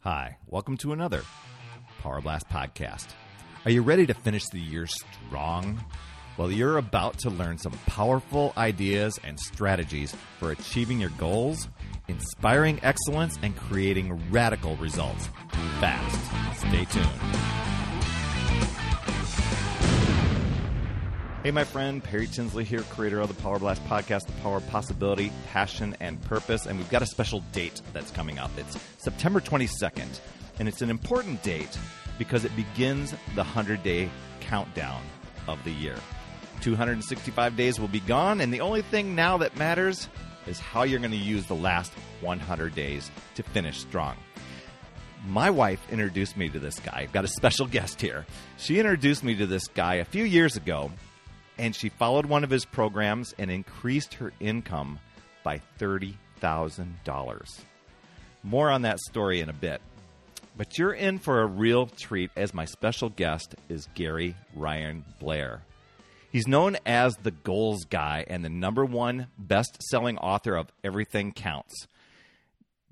Hi, welcome to another Power Blast podcast. Are you ready to finish the year strong? Well, you're about to learn some powerful ideas and strategies for achieving your goals, inspiring excellence, and creating radical results fast. Stay tuned. Hey, my friend, Perry Tinsley here, creator of the Power Blast podcast, The Power of Possibility, Passion, and Purpose. And we've got a special date that's coming up. It's September 22nd. And it's an important date because it begins the 100 day countdown of the year. 265 days will be gone, and the only thing now that matters is how you're going to use the last 100 days to finish strong. My wife introduced me to this guy. I've got a special guest here. She introduced me to this guy a few years ago, and she followed one of his programs and increased her income by $30,000. More on that story in a bit. But you're in for a real treat as my special guest is Gary Ryan Blair. He's known as the goals guy and the number one best selling author of Everything Counts.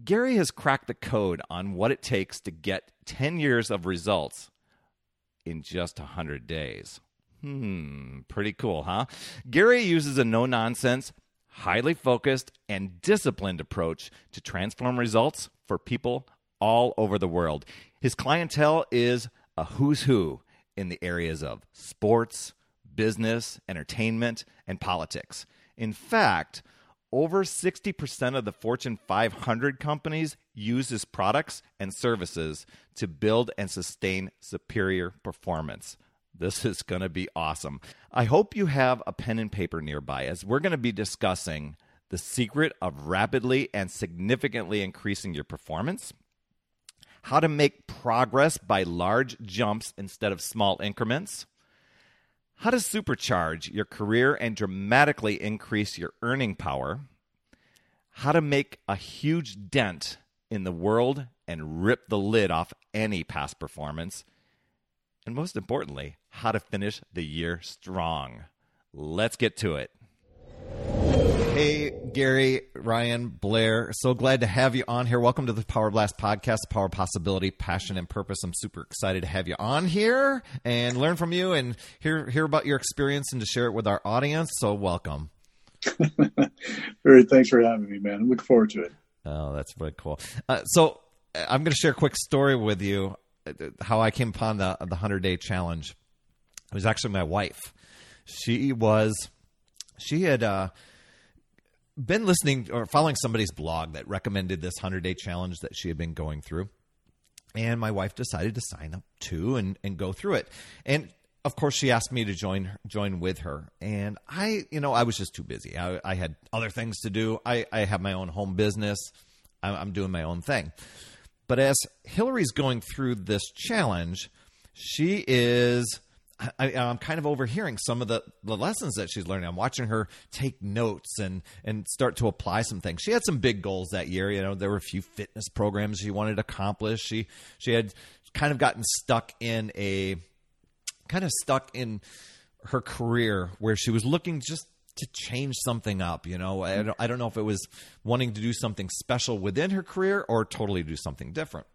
Gary has cracked the code on what it takes to get 10 years of results in just 100 days. Hmm, pretty cool, huh? Gary uses a no nonsense, highly focused, and disciplined approach to transform results for people all over the world. His clientele is a who's who in the areas of sports, business, entertainment, and politics. In fact, over 60% of the Fortune 500 companies use his products and services to build and sustain superior performance. This is going to be awesome. I hope you have a pen and paper nearby as we're going to be discussing the secret of rapidly and significantly increasing your performance, how to make progress by large jumps instead of small increments, how to supercharge your career and dramatically increase your earning power, how to make a huge dent in the world and rip the lid off any past performance, and most importantly, how to finish the year strong. Let's get to it. Hey, Gary, Ryan, Blair, so glad to have you on here. Welcome to the Power Blast podcast, Power Possibility, Passion, and Purpose. I'm super excited to have you on here and learn from you and hear hear about your experience and to share it with our audience. So, welcome. Perry thanks for having me, man. I'm looking forward to it. Oh, that's really cool. Uh, so, I'm going to share a quick story with you uh, how I came upon the the 100 day challenge. It was actually my wife. She was she had uh, been listening or following somebody's blog that recommended this 100 day challenge that she had been going through. And my wife decided to sign up too and, and go through it. And of course, she asked me to join join with her, and I, you know, I was just too busy. I, I had other things to do. I, I have my own home business. I'm, I'm doing my own thing. But as Hillary's going through this challenge, she is I, am kind of overhearing some of the, the lessons that she's learning. I'm watching her take notes and and start to apply some things. She had some big goals that year. You know, there were a few fitness programs she wanted to accomplish. She she had kind of gotten stuck in a kind of stuck in her career where she was looking just to change something up. You know, I don't, I don't know if it was wanting to do something special within her career or totally do something different.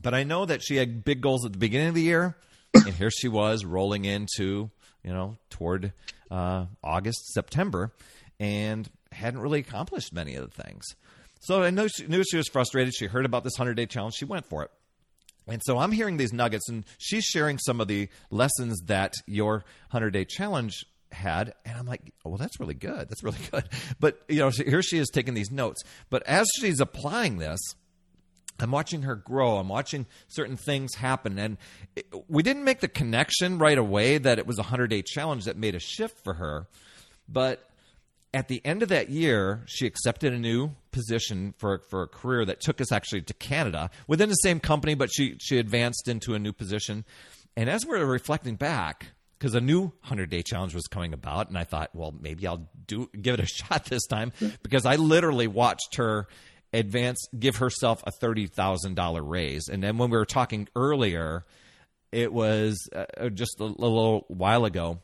But I know that she had big goals at the beginning of the year and here she was rolling into you know toward uh, August September and hadn't really accomplished many of the things. So I know she, knew she was frustrated. She heard about this hundred day challenge. She went for it. And so I'm hearing these nuggets, and she's sharing some of the lessons that your 100 day challenge had. And I'm like, oh, well, that's really good. That's really good. But, you know, here she is taking these notes. But as she's applying this, I'm watching her grow. I'm watching certain things happen. And it, we didn't make the connection right away that it was a 100 day challenge that made a shift for her. But at the end of that year, she accepted a new position for, for a career that took us actually to Canada within the same company, but she, she advanced into a new position. And as we we're reflecting back, because a new 100 day challenge was coming about, and I thought, well, maybe I'll do give it a shot this time because I literally watched her advance give herself a $30,000 raise. And then when we were talking earlier, it was uh, just a, little while ago,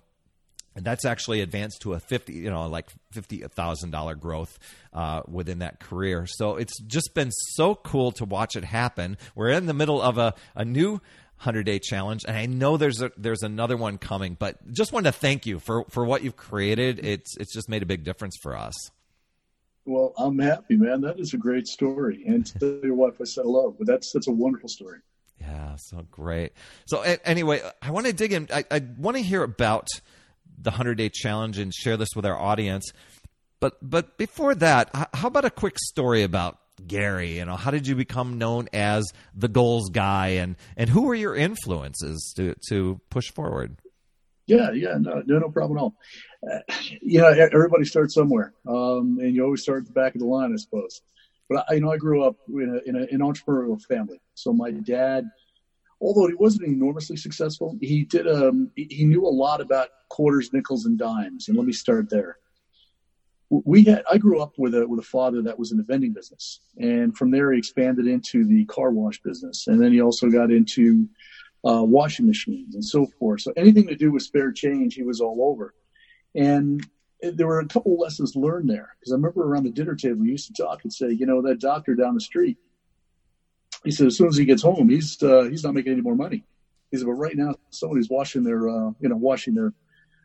and that's actually advanced to a fifty, you know, like fifty thousand dollar growth uh, within that career. So it's just been so cool to watch it happen. We're in the middle of a, a new hundred day challenge, and I know there's a, there's another one coming. But just wanted to thank you for for what you've created. It's it's just made a big difference for us. Well, I'm happy, man. That is a great story, and to your wife, I said hello. But that's that's a wonderful story. Yeah, so great. So anyway, I want to dig in. I, I want to hear about the 100 day challenge and share this with our audience. But but before that, how about a quick story about Gary? You know, how did you become known as the goals guy, and and who were your influences to to push forward? Yeah, yeah, no, no, no problem at all. Uh, you know, everybody starts somewhere, um, and you always start at the back of the line, I suppose. But I, you know, I grew up in, a, in a, an entrepreneurial family. So my dad although he wasn't enormously successful, he did. Um, he knew a lot about quarters, nickels, and dimes. And let me start there. We had. I grew up with a with a father that was in the vending business, and from there he expanded into the car wash business, and then he also got into uh, washing machines and so forth. So anything to do with spare change, he was all over. And there were a couple lessons learned there because I remember around the dinner table we used to talk and say, you know, that doctor down the street he said as soon as he gets home, he's uh, he's not making any more money. He said, but right now somebody's washing their uh, you know washing their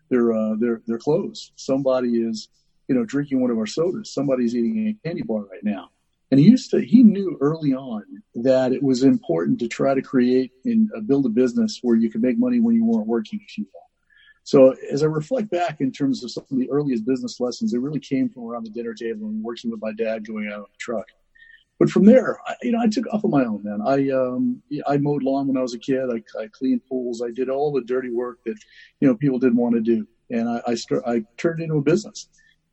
their uh, their their clothes. Somebody is you know drinking one of our sodas. Somebody's eating a candy bar right now. And he used to he knew early on that it was important to try to create and uh, build a business where you could make money when you weren't working. So as I reflect back in terms of some of the earliest business lessons, it really came from around the dinner table and working with my dad going out on the truck but from there, I, you know, I took off on my own, man. I um, I mowed lawn when I was a kid. I, I cleaned pools. I did all the dirty work that, you know, people didn't want to do. And I I, start, I turned into a business,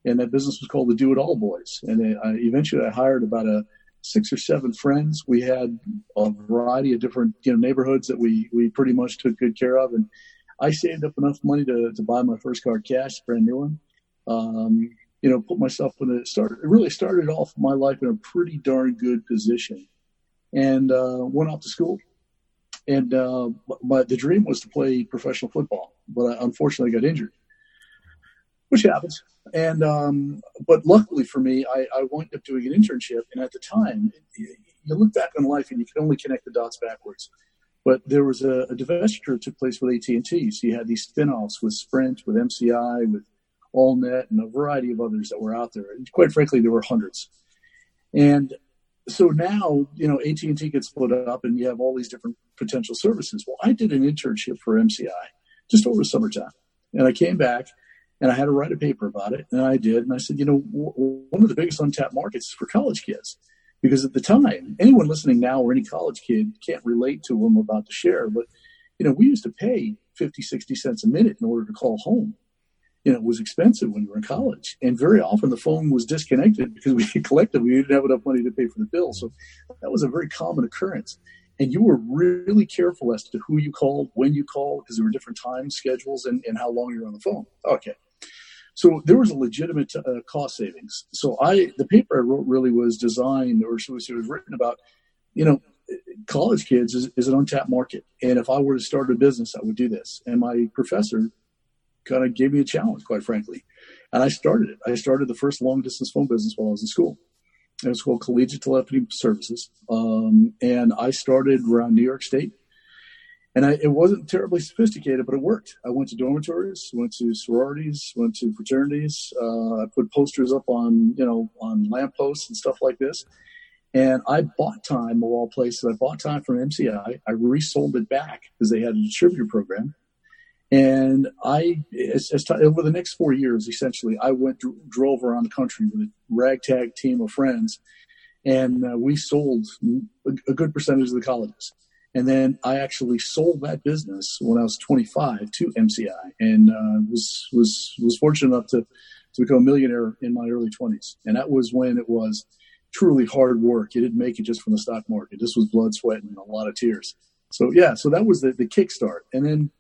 and that business was called the Do It All Boys. And I, eventually, I hired about a six or seven friends. We had a variety of different you know neighborhoods that we we pretty much took good care of, and I saved up enough money to to buy my first car cash, brand new one. Um, you know, put myself in a start. It really started off my life in a pretty darn good position, and uh, went off to school. And uh, my the dream was to play professional football, but I unfortunately got injured, which happens. And um, but luckily for me, I, I wound up doing an internship, and at the time, you look back on life and you can only connect the dots backwards. But there was a, a divestiture that took place with AT and T. So you had these spinoffs with Sprint, with MCI, with AllNet, and a variety of others that were out there. And quite frankly, there were hundreds. And so now, you know, AT&T gets split up and you have all these different potential services. Well, I did an internship for MCI just over summertime. And I came back and I had to write a paper about it. And I did. And I said, you know, w- one of the biggest untapped markets is for college kids. Because at the time, anyone listening now or any college kid can't relate to them about the share. But, you know, we used to pay 50, 60 cents a minute in order to call home you know, it was expensive when you were in college. And very often the phone was disconnected because we collectively we didn't have enough money to pay for the bill. So that was a very common occurrence. And you were really careful as to who you called, when you called, because there were different time schedules and, and how long you were on the phone. Okay. So there was a legitimate uh, cost savings. So I, the paper I wrote really was designed, or it was, it was written about, you know, college kids is, is an untapped market. And if I were to start a business, I would do this. And my professor kind of gave me a challenge, quite frankly. And I started it. I started the first long distance phone business while I was in school. It was called Collegiate Telephony Services. Um, and I started around New York State. And I, it wasn't terribly sophisticated, but it worked. I went to dormitories, went to sororities, went to fraternities. Uh, I put posters up on, you know, on lampposts and stuff like this. And I bought time of all places. I bought time from MCI. I resold it back because they had a distributor program. And I, as, as over the next four years, essentially, I went drove around the country with a ragtag team of friends, and uh, we sold a, a, good percentage of the colleges. And then I actually sold that business when I was 25 to MCI, and uh, was was was fortunate enough to to become a millionaire in my early 20s. And that was when it was truly hard work. You didn't make it just from the stock market. This was blood, sweat, and a lot of tears. So yeah, so that was the the kickstart, and then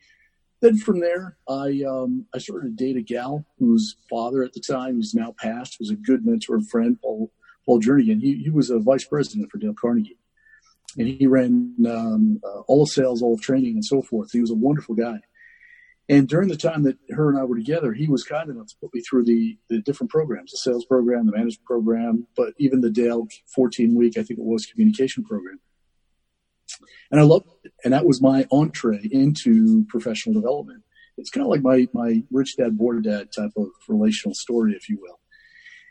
then from there, I um, I started to date a gal whose father at the time, who's now passed, was a good mentor and friend, Paul Paul Jernigan. He he was a vice president for Dale Carnegie, and he ran um, uh, all sales, all of training, and so forth. He was a wonderful guy. And during the time that her and I were together, he was kind enough to put me through the, the different programs, the sales program, the management program, but even the Dale 14 week, I think it was communication program. And I loved it. And that was my entree into professional development. It's kind of like my, my rich dad, poor dad type of relational story, if you will.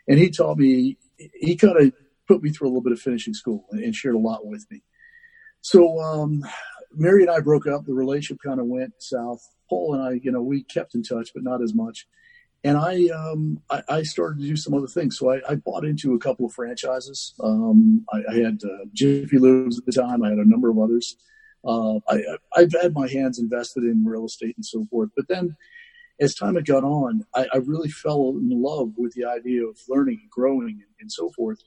And he taught me, he kind of put me through a little bit of finishing school and shared a lot with me. So, um, Mary and I broke up. The relationship kind of went south. Paul and I, you know, we kept in touch, but not as much. And I, um, I, I started to do some other things. So I, I bought into a couple of franchises. Um, I, I, had uh, Jiffy Lubes at the time. I had a number of others. Uh, I, I've had my hands invested in real estate and so forth. But then, as time had gone on, I, I really fell in love with the idea of learning and growing and, and so forth.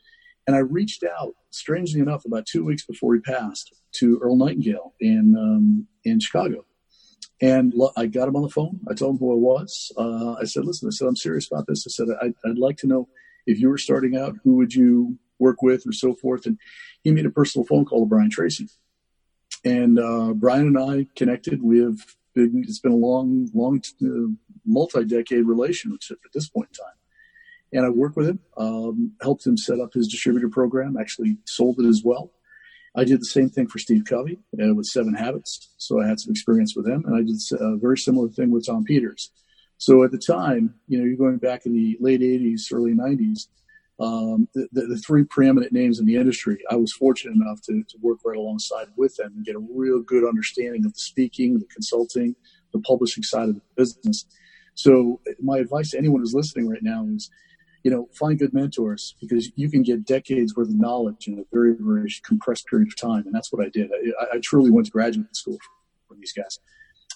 And I reached out, strangely enough, about two weeks before he passed, to Earl Nightingale in um, in Chicago. And I got him on the phone. I told him who I was. Uh, I said, "Listen," I said, "I'm serious about this." I said, I, "I'd like to know if you were starting out, who would you work with, or so forth." And he made a personal phone call to Brian Tracy, and uh, Brian and I connected. We have been, it's been a long, long, uh, multi-decade relationship at this point in time and I worked with him, um, helped him set up his distributor program, actually sold it as well. I did the same thing for Steve Covey uh, with Seven Habits, so I had some experience with him, and I did a very similar thing with Tom Peters. So at the time, you know, you're going back in the late '80s, early '90s. Um, the, the, the, three preeminent names in the industry, I was fortunate enough to, to work right alongside with them and get a real good understanding of the speaking, the consulting, the publishing side of the business. So my advice to anyone who's listening right now is you know, find good mentors because you can get decades worth of knowledge in a very, very compressed period of time. And that's what I did. I, I truly went to graduate school for these guys.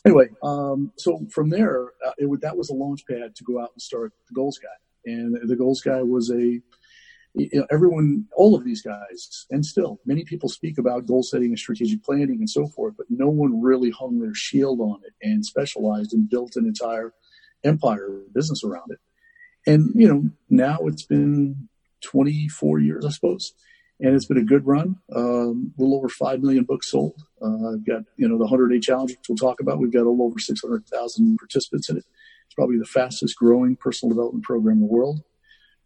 Anyway, um, so from there, uh, it, that was a launch pad to go out and start the Goals Guy. And the Goals Guy was a, you know, everyone, all of these guys, and still many people speak about goal setting and strategic planning and so forth, but no one really hung their shield on it and specialized and built an entire empire business around it. And, you know, now it's been 24 years, I suppose. And it's been a good run. Um, a little over 5 million books sold. Uh, I've got, you know, the 100 day challenge, which we'll talk about. We've got a little over 600,000 participants in it. It's probably the fastest growing personal development program in the world.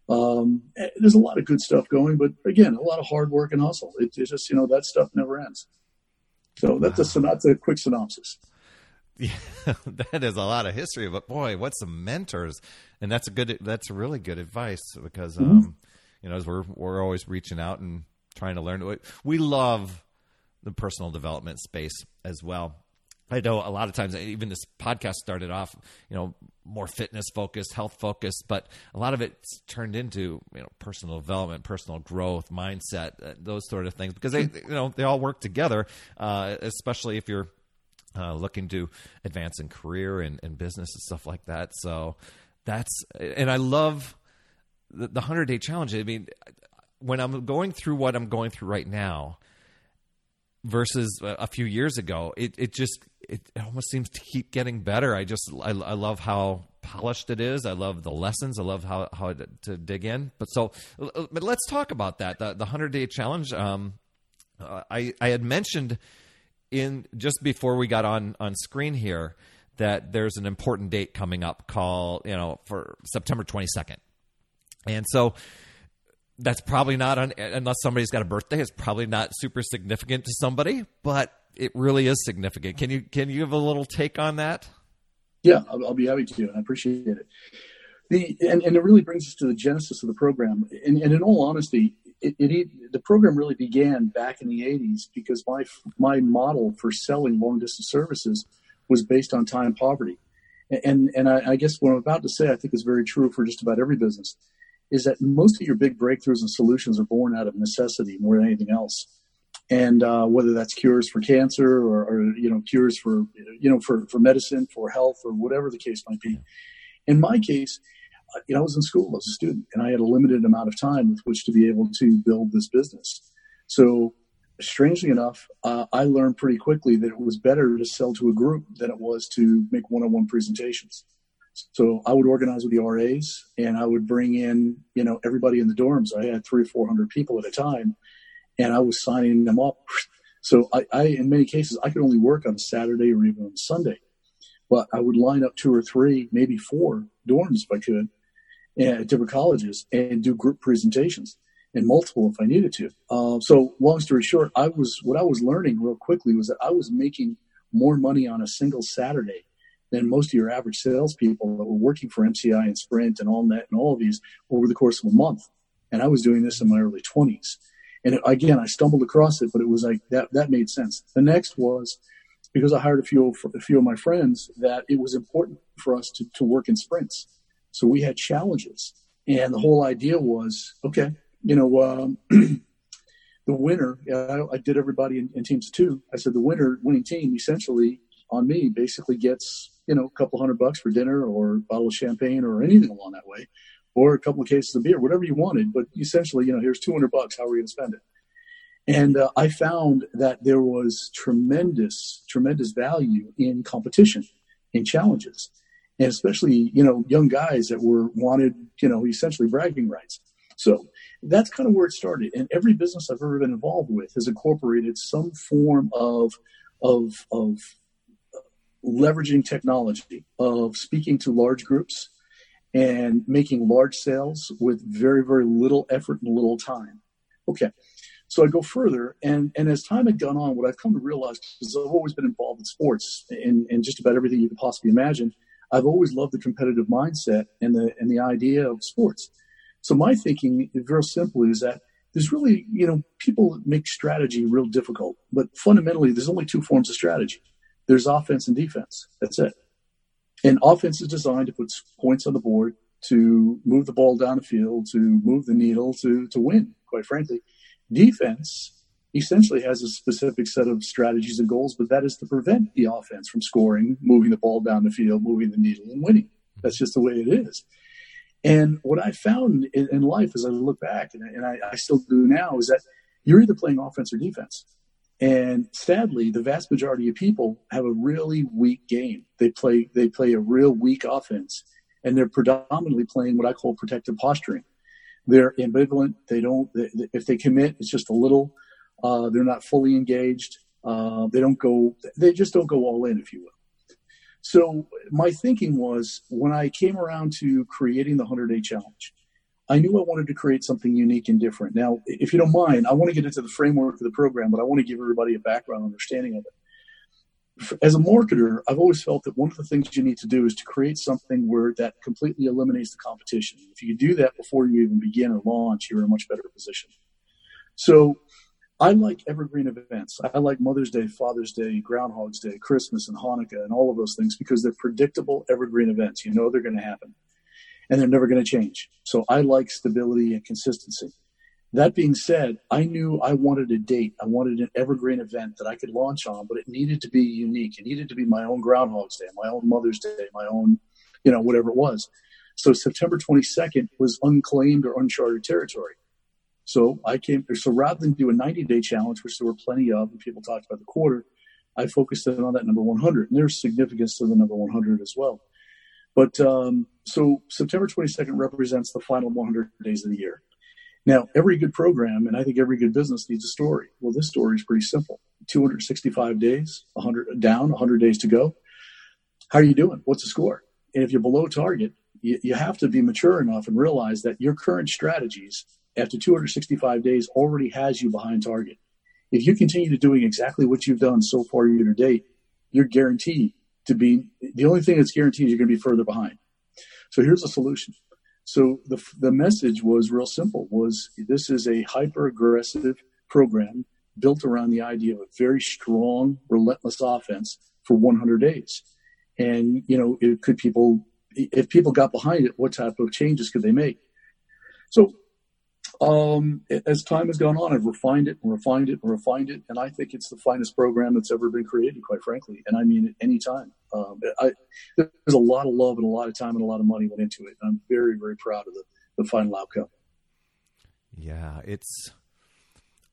Um, there's a lot of good stuff going, but again, a lot of hard work and hustle. It, it's just, you know, that stuff never ends. So that's wow. a, that's a quick synopsis. Yeah, that is a lot of history, but boy, what's some mentors? And that's a good, that's a really good advice because, mm-hmm. um, you know, as we're we're always reaching out and trying to learn. We love the personal development space as well. I know a lot of times, even this podcast started off, you know, more fitness focused, health focused, but a lot of it's turned into, you know, personal development, personal growth, mindset, uh, those sort of things, because they, you know, they all work together, uh, especially if you're uh, looking to advance in career and, and business and stuff like that. So that's and I love the, the hundred day challenge. I mean, when I'm going through what I'm going through right now versus a few years ago, it it just it, almost seems to keep getting better. I just I, I love how polished it is. I love the lessons. I love how how to, to dig in. But so, but let's talk about that the the hundred day challenge. Um, uh, I I had mentioned in just before we got on on screen here that there's an important date coming up called you know for September 22nd, and so that's probably not on unless somebody's got a birthday. It's probably not super significant to somebody, but it really is significant. Can you can you give a little take on that? Yeah, I'll, I'll be happy to. I appreciate it. The and, and it really brings us to the genesis of the program. And, and in all honesty, it, it, the program really began back in the 80s because my my model for selling long distance services was based on time poverty, and and I, I, guess what I'm about to say I think is very true for just about every business, is that most of your big breakthroughs and solutions are born out of necessity more than anything else, and uh, whether that's cures for cancer or, or you know cures for you know for for medicine for health or whatever the case might be. In my case, you know, I was in school as a student and I had a limited amount of time with which to be able to build this business. So, strangely enough, uh, I learned pretty quickly that it was better to sell to a group than it was to make one on one presentations. So I would organize with the RAs and I would bring in, you know, everybody in the dorms. I had three or 400 people at a time and I was signing them up. So I, I in many cases, I could only work on a Saturday or even on Sunday. but I would line up two or three, maybe four dorms if I could, at different colleges and do group presentations and multiple if I needed to. Uh, so long story short, I was what I was learning real quickly was that I was making more money on a single Saturday than most of your average salespeople that were working for MCI and Sprint and AllNet and all of these over the course of a month. And I was doing this in my early 20s. And again, I stumbled across it, but it was like that, that made sense. The next was because I hired a few, a few of my friends that it was important for us to, to work in sprints. So we had challenges. And the whole idea was, okay, you know, um, the winner, I, I, did everybody in, in teams too. I said the winner, winning team essentially on me basically gets, you know, a couple hundred bucks for dinner or a bottle of champagne or anything along that way, or a couple of cases of beer, whatever you wanted. But essentially, you know, here's 200 bucks. How are we going to spend it? And uh, I found that there was tremendous, tremendous value in competition, in challenges, and especially, you know, young guys that were wanted, you know, essentially bragging rights. So that's kind of where it started. And every business I've ever been involved with has incorporated some form of, of, of leveraging technology, of speaking to large groups and making large sales with very, very little effort and little time. Okay. So I go further, and, and as time had gone on, what I've come to realize, is I've always been involved in sports and, and just about everything you could possibly imagine, I've always loved the competitive mindset and the and the idea of sports. So my thinking, very simple, is that there's really, you know, people make strategy real difficult, but fundamentally, there's only two forms of strategy. There's offense and defense. That's it. And offense is designed to put points on the board, to move the ball down the field, to move the needle, to to win. Quite frankly, defense essentially has a specific set of strategies and goals, but that is to prevent the offense from scoring, moving the ball down the field, moving the needle, and winning. That's just the way it is. And what I found in, in life as I look back, and, and I, I still do now, is that you're either playing offense or defense. And sadly, the vast majority of people have a really weak game. They play they play a real weak offense, and they're predominantly playing what I call protective posturing. They're ambivalent. They don't. They, if they commit, it's just a little. Uh, they're not fully engaged. Uh, they don't go. They just don't go all in, if you will. So my thinking was when I came around to creating the 100 day challenge, I knew I wanted to create something unique and different. Now, if you don't mind, I want to get into the framework of the program, but I want to give everybody a background understanding of it. As a marketer, I've always felt that one of the things you need to do is to create something where that completely eliminates the competition. If you do that before you even begin or launch, you're in a much better position. So I like evergreen events. I like Mother's Day, Father's Day, Groundhog's Day, Christmas, and Hanukkah, and all of those things because they're predictable evergreen events. You know they're going to happen and they're never going to change. So I like stability and consistency. That being said, I knew I wanted a date. I wanted an evergreen event that I could launch on, but it needed to be unique. It needed to be my own Groundhog's Day, my own Mother's Day, my own, you know, whatever it was. So September 22nd was unclaimed or uncharted territory. So I came, so rather than do a 90 day challenge, which there were plenty of, and people talked about the quarter, I focused in on that number 100. And there's significance to the number 100 as well. But um, so September 22nd represents the final 100 days of the year. Now, every good program, and I think every good business needs a story. Well, this story is pretty simple 265 days, 100 down, 100 days to go. How are you doing? What's the score? And if you're below target, you, you have to be mature enough and realize that your current strategies after 265 days already has you behind target. If you continue to doing exactly what you've done so far year to date, you're guaranteed to be the only thing that's guaranteed is you're going to be further behind. So here's a solution. So the the message was real simple was this is a hyper aggressive program built around the idea of a very strong relentless offense for 100 days. And you know, it could people if people got behind it, what type of changes could they make? So um, as time has gone on, I've refined it and refined it and refined it, and I think it's the finest program that's ever been created, quite frankly. And I mean at any time. Um, I, there's a lot of love and a lot of time and a lot of money went into it. And I'm very, very proud of the, the final outcome. Yeah, it's.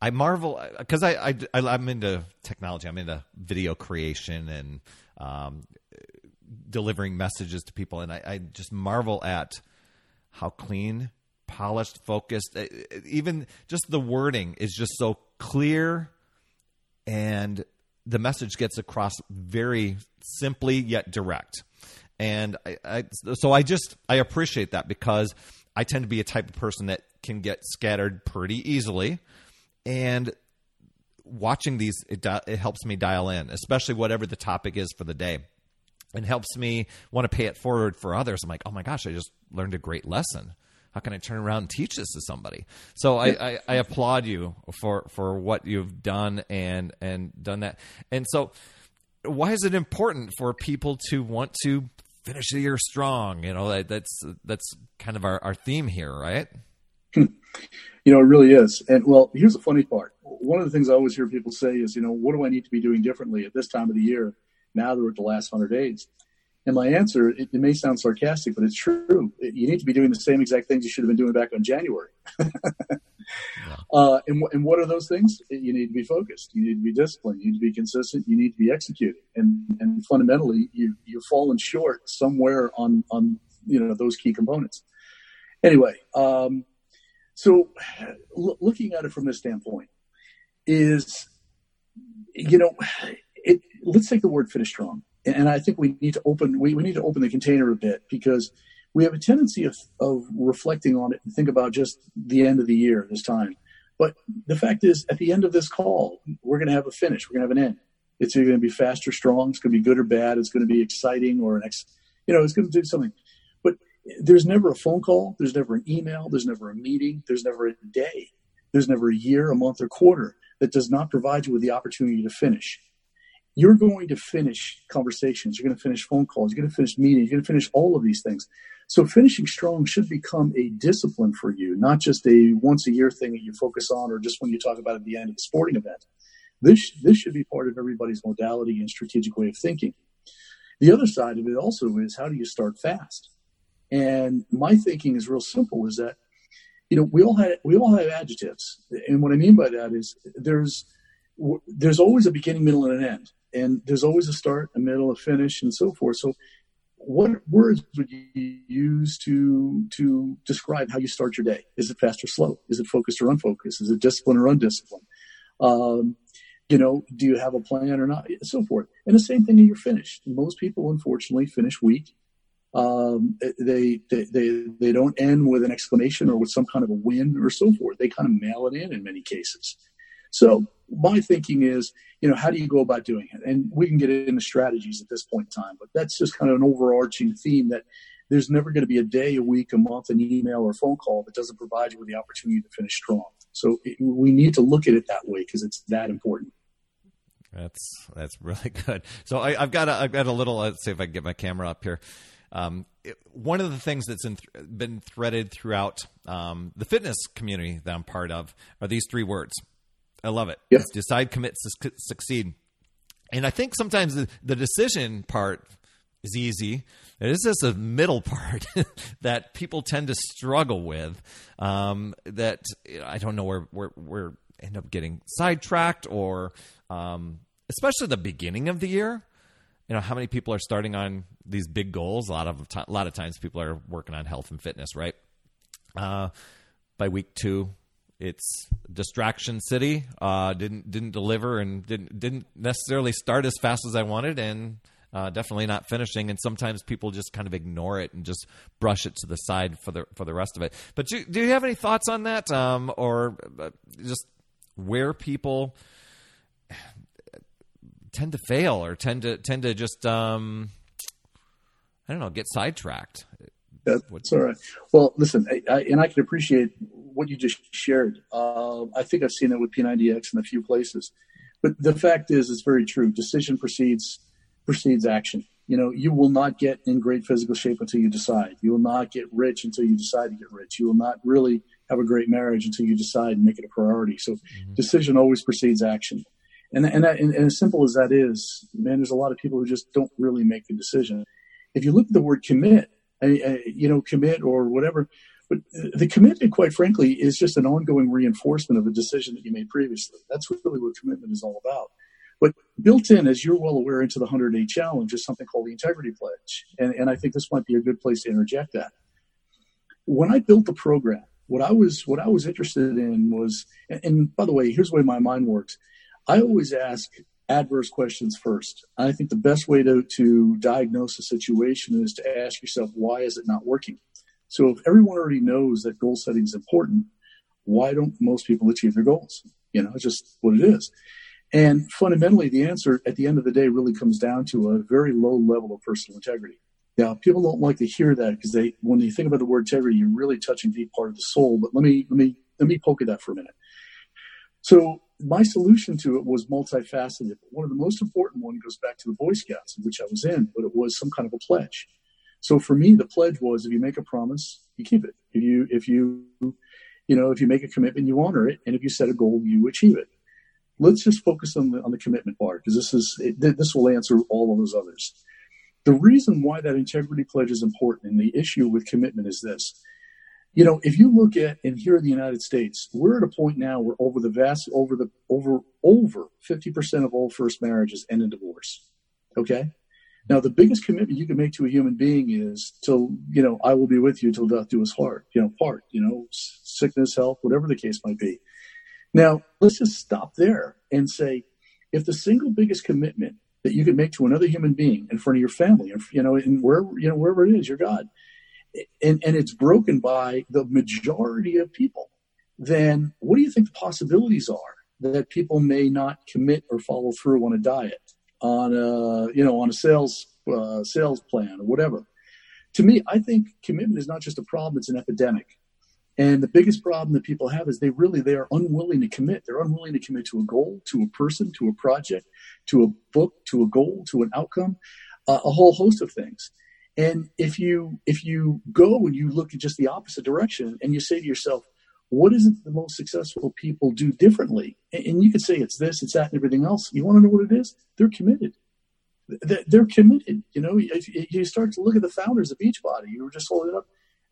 I marvel because I, I, am into technology. I'm into video creation and um, delivering messages to people, and I, I just marvel at how clean polished, focused. Uh, even just the wording is just so clear and the message gets across very simply yet direct. And I, I, so I just I appreciate that because I tend to be a type of person that can get scattered pretty easily, and watching these it, it helps me dial in, especially whatever the topic is for the day. and helps me want to pay it forward for others. I'm like, oh my gosh, I just learned a great lesson. How can I turn around and teach this to somebody? So I, I, I applaud you for for what you've done and and done that. And so, why is it important for people to want to finish the year strong? You know, that, that's that's kind of our, our theme here, right? You know, it really is. And well, here's the funny part. One of the things I always hear people say is, you know, what do I need to be doing differently at this time of the year? Now that we're at the last hundred days. And my answer, it, it, may sound sarcastic, but it's true. You need to be doing the same exact things you should have been doing back on January. yeah. uh, and, and what are those things? You need to be focused. You need to be disciplined. You need to be consistent. You need to be executing. And, and fundamentally, you, you've fallen short somewhere on, on, you know, those key components. Anyway, um, so l- looking at it from this standpoint is, you know, it, let's take the word finish strong. And I think we need to open, we, we need to open the container a bit because we have a tendency of, of reflecting on it and think about just the end of the year this time. But the fact is, at the end of this call, we're going to have a finish. We're going to have an end. It's either going to be fast or strong. It's going to be good or bad. It's going to be exciting or an ex, you know, it's going to do something But there's never a phone call, there's never an email, there's never a meeting, there's never a day, there's never a year, a month, or quarter that does not provide you with the opportunity to finish. You're going to finish conversations, you're going to finish phone calls, you're going to finish meetings, you're going to finish all of these things. So finishing strong should become a discipline for you, not just a once a year thing that you focus on or just when you talk about at the end of a sporting event. This, this should be part of everybody's modality and strategic way of thinking. The other side of it also is how do you start fast? And my thinking is real simple: is that you know we all have we all have adjectives, and what I mean by that is there's there's always a beginning, middle, and an end, and there's always a start, a middle, a finish, and so forth. So, what words would you use to to describe how you start your day? Is it fast or slow? Is it focused or unfocused? Is it discipline or undisciplined? Um, you know, do you have a plan or not? So forth. And the same thing when you're finished. Most people, unfortunately, finish weak um, they, they, they, they don't end with an exclamation or with some kind of a win or so forth. They kind of mail it in in many cases. So my thinking is, you know, how do you go about doing it? And we can get into strategies at this point in time, but that's just kind of an overarching theme that there's never going to be a day, a week, a month, an email or phone call that doesn't provide you with the opportunity to finish strong. So it, we need to look at it that way because it's that important. That's that's really good. So I, have got a, I've got a little. Let's see if I can get my camera up here. Um, it, one of the things that's th- been threaded throughout um, the fitness community that I'm part of are these three words. I love it. Yes. decide, commit, su- succeed. And I think sometimes the, the decision part is easy. It is just a middle part that people tend to struggle with. Um, that I don't know where where where end up getting sidetracked or um, especially the beginning of the year you know how many people are starting on these big goals a lot of a lot of times people are working on health and fitness right uh, by week two it's distraction city. Uh, didn't didn't deliver and didn't didn't necessarily start as fast as i wanted and uh, definitely not finishing. And sometimes people just kind of ignore it and just brush it to the side for the for the rest of it. But do, do you have any thoughts on that? Um, or uh, just where people tend to fail or tend to tend to just um, I don't know get sidetracked. That's all right. Well, listen, I, I, and I can appreciate what you just shared. Uh, I think I've seen it with P90X in a few places, but the fact is, it's very true. Decision precedes precedes action. You know, you will not get in great physical shape until you decide. You will not get rich until you decide to get rich. You will not really have a great marriage until you decide and make it a priority. So, mm-hmm. decision always precedes action. And and, that, and, and as simple as that is, man, there's a lot of people who just don't really make the decision. If you look at the word commit, you know, commit or whatever, but the commitment, quite frankly, is just an ongoing reinforcement of a decision that you made previously. That's really what commitment is all about. But built in, as you're well aware, into the 100 day challenge is something called the integrity pledge. And, and I think this might be a good place to interject that. When I built the program, what I was what I was interested in was, and, and by the way, here's the way my mind works. I always ask adverse questions first. I think the best way to, to diagnose a situation is to ask yourself, why is it not working? So if everyone already knows that goal setting is important, why don't most people achieve their goals? You know, it's just what it is. And fundamentally, the answer at the end of the day really comes down to a very low level of personal integrity. Now, people don't like to hear that because they, when you think about the word integrity, you're really touching deep part of the soul. But let me, let me, let me poke at that for a minute. So my solution to it was multifaceted. One of the most important one goes back to the Boy Scouts, which I was in, but it was some kind of a pledge. So for me, the pledge was if you make a promise, you keep it. If you, if you, you know, if you make a commitment, you honor it, and if you set a goal, you achieve it. Let's just focus on the on the commitment part because this is it, this will answer all of those others. The reason why that integrity pledge is important and the issue with commitment is this. You know, if you look at and here in the United States, we're at a point now where over the vast over the over over 50% of all first marriages end in divorce. Okay? Now, the biggest commitment you can make to a human being is to, you know, I will be with you till death do us part, you know, part, you know, sickness, health, whatever the case might be. Now, let's just stop there and say, if the single biggest commitment that you can make to another human being in front of your family, you know, and wherever, you know, wherever it is, your God, and, and it's broken by the majority of people, then what do you think the possibilities are that people may not commit or follow through on a diet? on a you know on a sales uh, sales plan or whatever. To me, I think commitment is not just a problem; it's an epidemic. And the biggest problem that people have is they really they are unwilling to commit. They're unwilling to commit to a goal, to a person, to a project, to a book, to a goal, to an outcome, uh, a whole host of things. And if you if you go and you look at just the opposite direction and you say to yourself, what is it the most successful people do differently? And you could say it's this, it's that, and everything else. You want to know what it is? They're committed. They're committed. You know, you start to look at the founders of Beachbody. You were just holding it up.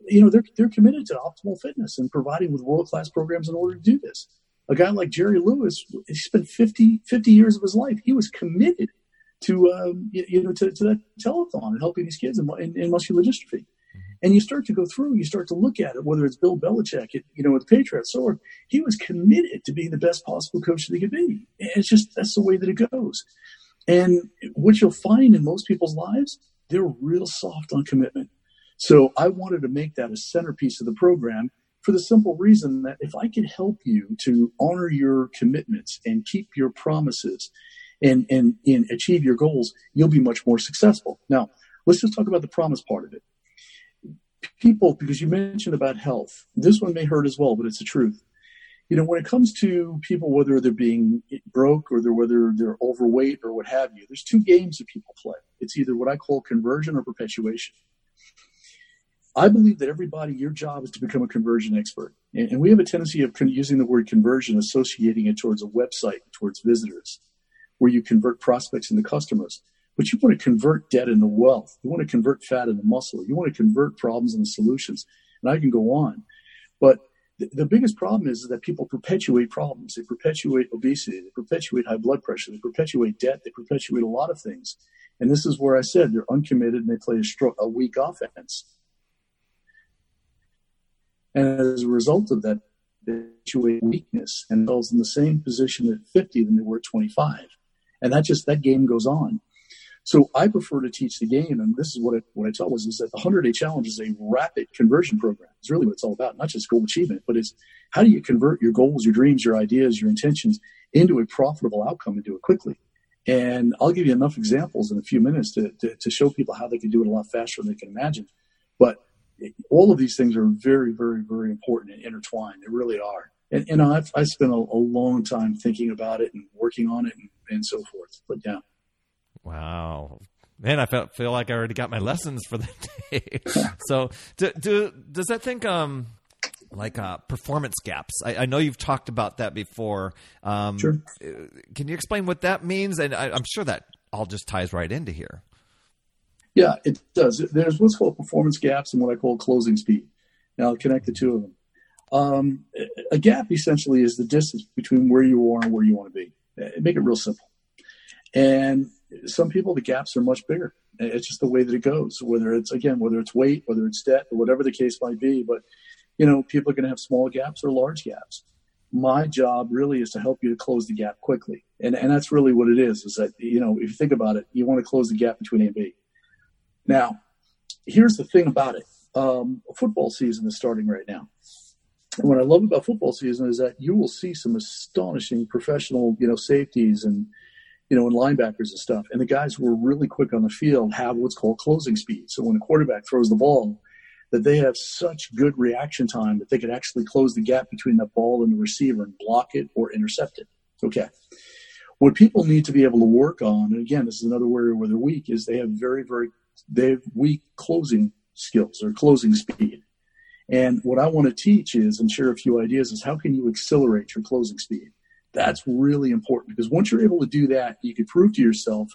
You know, they're they're committed to optimal fitness and providing with world class programs in order to do this. A guy like Jerry Lewis, he spent 50, 50 years of his life. He was committed to um, you, know to, to that telethon and helping these kids in, in, in muscular dystrophy. And you start to go through, you start to look at it, whether it's Bill Belichick, you know, with the Patriots, or he was committed to being the best possible coach that he could be. It's just, that's the way that it goes. And what you'll find in most people's lives, they're real soft on commitment. So I wanted to make that a centerpiece of the program for the simple reason that if I could help you to honor your commitments and keep your promises and, and, and achieve your goals, you'll be much more successful. Now, let's just talk about the promise part of it people, because you mentioned about health, this one may hurt as well, but it's the truth. You know, when it comes to people, whether they're being broke or they're, whether they're overweight or what have you, there's two games that people play. It's either what I call conversion or perpetuation. I believe that everybody, your job is to become a conversion expert. And we have a tendency of using the word conversion, associating it towards a website, towards visitors, where you convert prospects into customers. But you want to convert debt into wealth. You want to convert fat into muscle. You want to convert problems into solutions. And I can go on. But the, the biggest problem is, is that people perpetuate problems. They perpetuate obesity. They perpetuate high blood pressure. They perpetuate debt. They perpetuate a lot of things. And this is where I said they're uncommitted and they play a, stro- a weak offense. And as a result of that, they perpetuate weakness and themselves in the same position at 50 than they were at 25. And that just, that game goes on. So I prefer to teach the game, and this is what I, what I tell was is that the 100 day challenge is a rapid conversion program. It's really what it's all about, not just goal achievement, but it's how do you convert your goals, your dreams, your ideas, your intentions into a profitable outcome and do it quickly. And I'll give you enough examples in a few minutes to, to, to show people how they can do it a lot faster than they can imagine. But all of these things are very, very, very important and intertwined. They really are. And, and I've, I spent a, a long time thinking about it and working on it and, and so forth. But yeah. Wow. Man, I felt, feel like I already got my lessons for the day. so, do, do, does that think um, like uh, performance gaps? I, I, know you've talked about that before. Um, sure. Uh, can you explain what that means? And I, I'm sure that all just ties right into here. Yeah, it does. There's what's called performance gaps and what I call closing speed. Now, I'll connect the two of them. Um, a gap essentially is the distance between where you are and where you want to be. Make it real simple. And some people the gaps are much bigger. It's just the way that it goes. Whether it's again, whether it's weight, whether it's debt, or whatever the case might be. But you know, people are going to have small gaps or large gaps. my job really is to help you to close the gap quickly. And, and that's really what it is, is that, you know, if you think about it, you want to close the gap between A and B. Now, here's the thing about it. Um, football season is starting right now. And what I love about football season is that you will see some astonishing professional, you know, safeties and, you know, and linebackers and stuff. And the guys who are really quick on the field have what's called closing speed. So when a quarterback throws the ball, that they have such good reaction time that they could actually close the gap between the ball and the receiver and block it or intercept it. Okay. What people need to be able to work on, and again, this is another area where they're weak, is they have very, very they have weak closing skills or closing speed. And what I want to teach is and share a few ideas is how can you accelerate your closing speed? That's really important because once you're able to do that, you can prove to yourself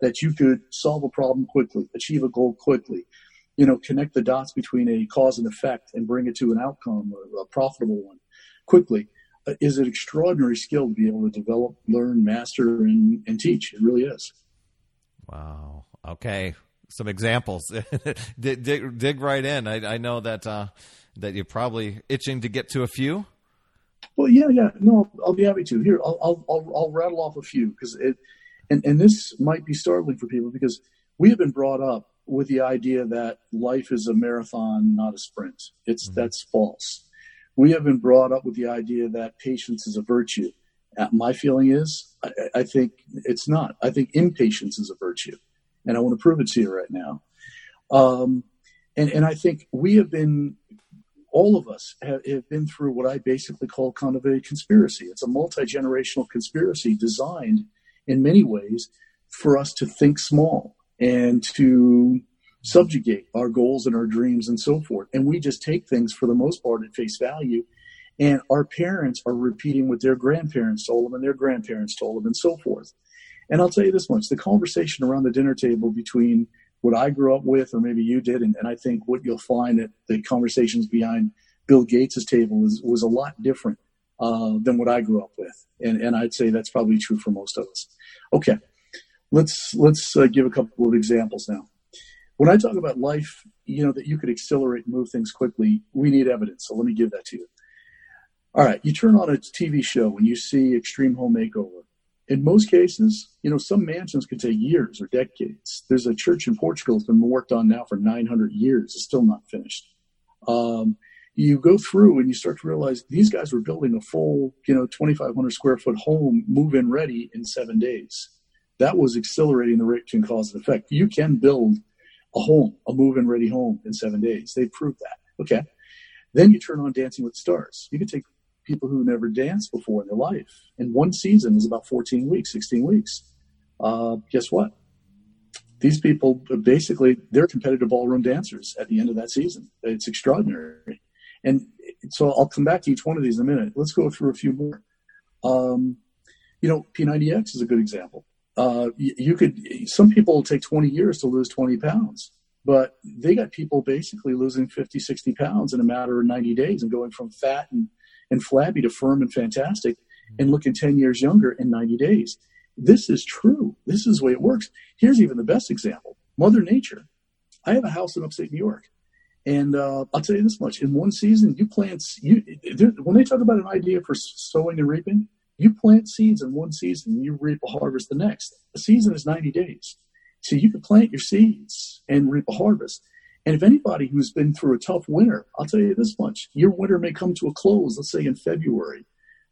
that you could solve a problem quickly, achieve a goal quickly, you know, connect the dots between a cause and effect and bring it to an outcome, a profitable one quickly. Uh, is an extraordinary skill to be able to develop, learn, master, and, and teach. It really is. Wow. Okay some examples. dig, dig, dig, right in. I, I know that uh, that you're probably itching to get to a few. Well, yeah, yeah. No, I'll be happy to. Here, I'll I'll I'll, I'll rattle off a few because it, and and this might be startling for people because we have been brought up with the idea that life is a marathon, not a sprint. It's mm-hmm. that's false. We have been brought up with the idea that patience is a virtue. Uh, my feeling is, I, I think it's not. I think impatience is a virtue and I want to prove it to you right now. Um, and, and I think we have been, all of us have, have been through what I basically call kind of a conspiracy. It's a multi generational conspiracy designed in many ways for us to think small and to subjugate our goals and our dreams and so forth. And we just take things for the most part at face value. And our parents are repeating what their grandparents told them and their grandparents told them and so forth. And I'll tell you this much the conversation around the dinner table between what I grew up with, or maybe you did, and, and I think what you'll find that the conversations behind Bill Gates' table was, was a lot different uh, than what I grew up with. And, and I'd say that's probably true for most of us. Okay, let's, let's uh, give a couple of examples now. When I talk about life, you know, that you could accelerate and move things quickly, we need evidence. So let me give that to you. All right, you turn on a TV show and you see Extreme Home Makeover in most cases, you know, some mansions could take years or decades. There's a church in Portugal that's been worked on now for 900 years. It's still not finished. Um, you go through and you start to realize these guys were building a full, you know, 2,500 square foot home, move in ready in seven days. That was accelerating the rate and cause and effect. You can build a home, a move in ready home in seven days. They proved that. Okay. Then you turn on Dancing with Stars. You can take people who never danced before in their life. And one season is about 14 weeks, 16 weeks. Uh, guess what? These people basically they're competitive ballroom dancers at the end of that season. It's extraordinary. And so I'll come back to each one of these in a minute. Let's go through a few more. Um, you know, P90X is a good example. Uh, you, you could, some people take 20 years to lose 20 pounds, but they got people basically losing 50, 60 pounds in a matter of 90 days and going from fat and and flabby to firm and fantastic and looking 10 years younger in 90 days. This is true. This is the way it works. Here's even the best example Mother Nature. I have a house in upstate New York. And uh, I'll tell you this much: in one season, you plant. You when they talk about an idea for sowing and reaping, you plant seeds in one season, and you reap a harvest the next. A season is ninety days, so you can plant your seeds and reap a harvest. And if anybody who's been through a tough winter, I'll tell you this much your winter may come to a close, let's say in February.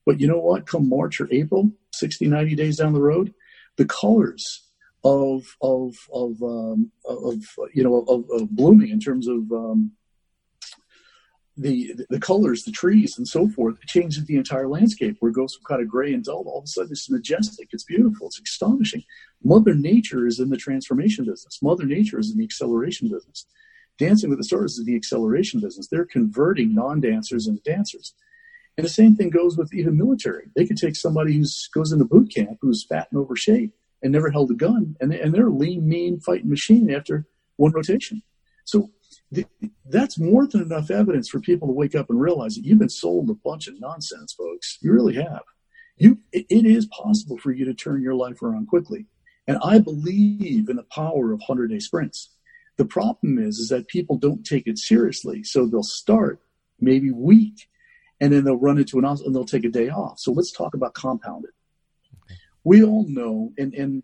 But you know what? Come March or April, 60, 90 days down the road, the colors of, of, of, um, of you know, of, of, blooming in terms of um, the, the colors, the trees, and so forth, changes the entire landscape where it goes from kind of gray and dull. All of a sudden, it's majestic. It's beautiful. It's astonishing. Mother Nature is in the transformation business. Mother Nature is in the acceleration business. Dancing with the Stars is the acceleration business. They're converting non-dancers into dancers. And the same thing goes with even military. They could take somebody who goes into boot camp who's fat and over shape and never held a gun, and, and they're a lean, mean fighting machine after one rotation. So the, that's more than enough evidence for people to wake up and realize that you've been sold a bunch of nonsense, folks. You really have. You, it, it is possible for you to turn your life around quickly. And I believe in the power of 100 day sprints. The problem is, is that people don't take it seriously. So they'll start maybe weak and then they'll run into an and they'll take a day off. So let's talk about compounded. We all know, and and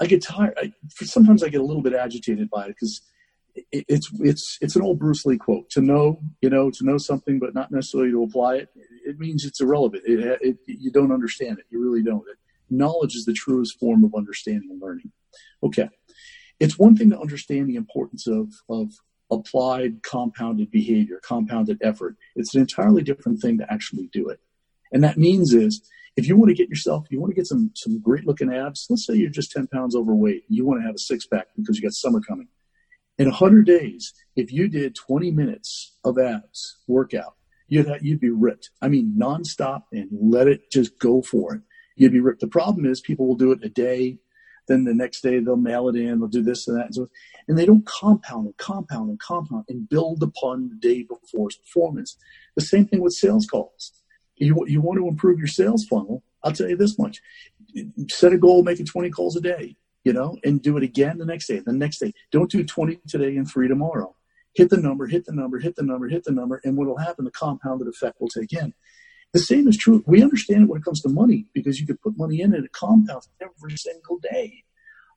I get tired. I, sometimes I get a little bit agitated by it because it, it's it's it's an old Bruce Lee quote: "To know, you know, to know something, but not necessarily to apply it. It means it's irrelevant. It, it, you don't understand it. You really don't. Knowledge is the truest form of understanding and learning. Okay, it's one thing to understand the importance of of applied compounded behavior, compounded effort. It's an entirely different thing to actually do it. And that means is if you want to get yourself, you want to get some some great looking abs. Let's say you're just 10 pounds overweight. You want to have a six pack because you got summer coming. In 100 days, if you did 20 minutes of abs workout, you'd have, you'd be ripped. I mean, nonstop and let it just go for it. You'd be ripped. The problem is people will do it a day, then the next day they'll mail it in, they'll do this and that, and so and they don't compound and compound and compound and build upon the day before's performance. The same thing with sales calls. You you want to improve your sales funnel? I'll tell you this much: set a goal, making 20 calls a day, you know, and do it again the next day, the next day. Don't do 20 today and three tomorrow. Hit the number, hit the number, hit the number, hit the number, and what will happen? The compounded effect will take in. The same is true. We understand it when it comes to money because you could put money in and it compounds every single day.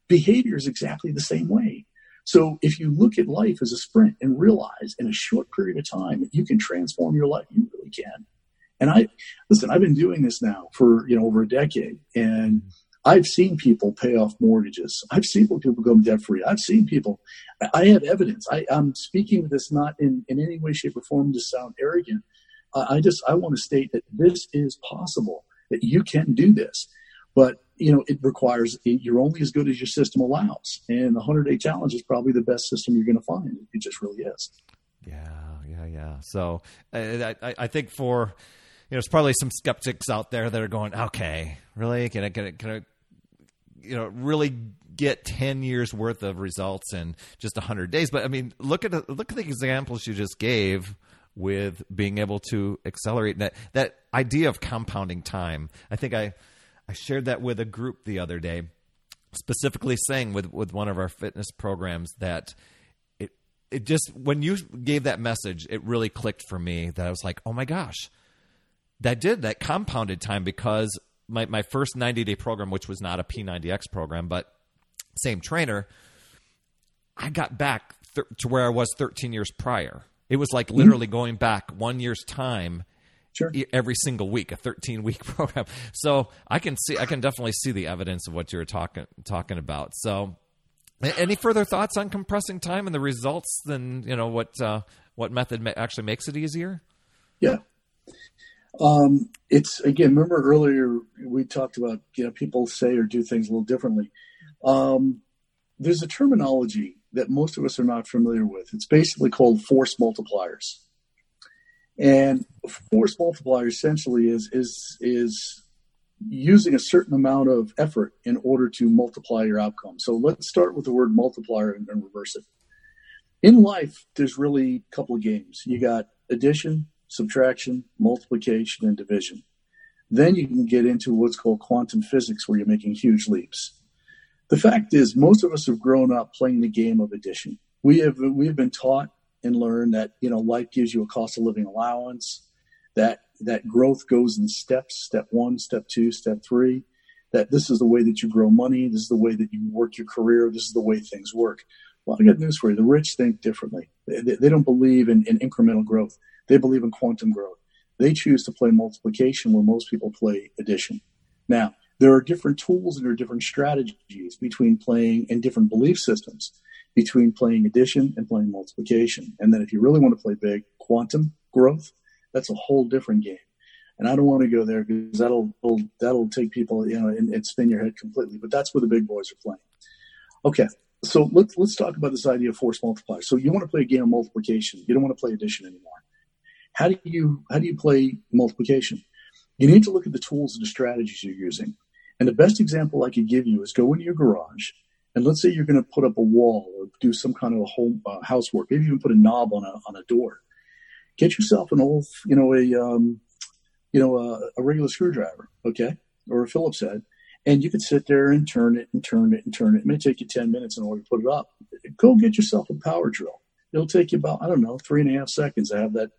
Behavior is exactly the same way. So if you look at life as a sprint and realize in a short period of time you can transform your life, you really can. And I listen, I've been doing this now for you know over a decade, and I've seen people pay off mortgages. I've seen people become debt free. I've seen people. I have evidence. I, am speaking this not in, in any way, shape, or form to sound arrogant. I just I want to state that this is possible. That you can do this, but you know it requires you're only as good as your system allows, and the hundred day challenge is probably the best system you're going to find. It just really is. Yeah, yeah, yeah. So I, I, I think for you know, there's probably some skeptics out there that are going, okay, really? Can I, can I, can I you know, really get 10 years worth of results in just 100 days? But I mean, look at look at the examples you just gave with being able to accelerate that that idea of compounding time. I think I I shared that with a group the other day, specifically saying with with one of our fitness programs that it it just when you gave that message, it really clicked for me that I was like, oh my gosh, that did that compounded time because my my first 90 day program, which was not a P90X program, but same trainer, I got back th- to where I was 13 years prior it was like literally mm-hmm. going back one year's time Sure. every single week, a 13 week program. So I can see, I can definitely see the evidence of what you were talking talking about. So, any further thoughts on compressing time and the results than you know what uh, what method actually makes it easier? Yeah, um, it's again. Remember earlier we talked about you know people say or do things a little differently. Um, there's a terminology that most of us are not familiar with. It's basically called force multipliers. And force multiplier essentially is is is using a certain amount of effort in order to multiply your outcome. So let's start with the word multiplier and, and reverse it. In life, there's really a couple of games. You got addition, subtraction, multiplication, and division. Then you can get into what's called quantum physics, where you're making huge leaps. The fact is, most of us have grown up playing the game of addition. We have we have been taught and learned that you know life gives you a cost of living allowance, that that growth goes in steps, step one, step two, step three. That this is the way that you grow money, this is the way that you work your career, this is the way things work. Well, I got news for you. The rich think differently. They, they don't believe in, in incremental growth. They believe in quantum growth. They choose to play multiplication where most people play addition. Now, there are different tools and there are different strategies between playing and different belief systems between playing addition and playing multiplication. And then if you really want to play big, quantum growth, that's a whole different game. And I don't want to go there because that'll that'll take people, you know, and, and spin your head completely. But that's where the big boys are playing. Okay, so let's let's talk about this idea of force multiplier. So you want to play a game of multiplication. You don't want to play addition anymore. How do you how do you play multiplication? You need to look at the tools and the strategies you're using. And the best example I could give you is go into your garage and let's say you're going to put up a wall or do some kind of a home uh, housework, maybe even put a knob on a on a door. Get yourself an old, you know, a um, you know, a, a regular screwdriver, okay, or a Phillips head, and you could sit there and turn it and turn it and turn it. It may take you ten minutes in order to put it up. Go get yourself a power drill. It'll take you about I don't know three and a half seconds to have that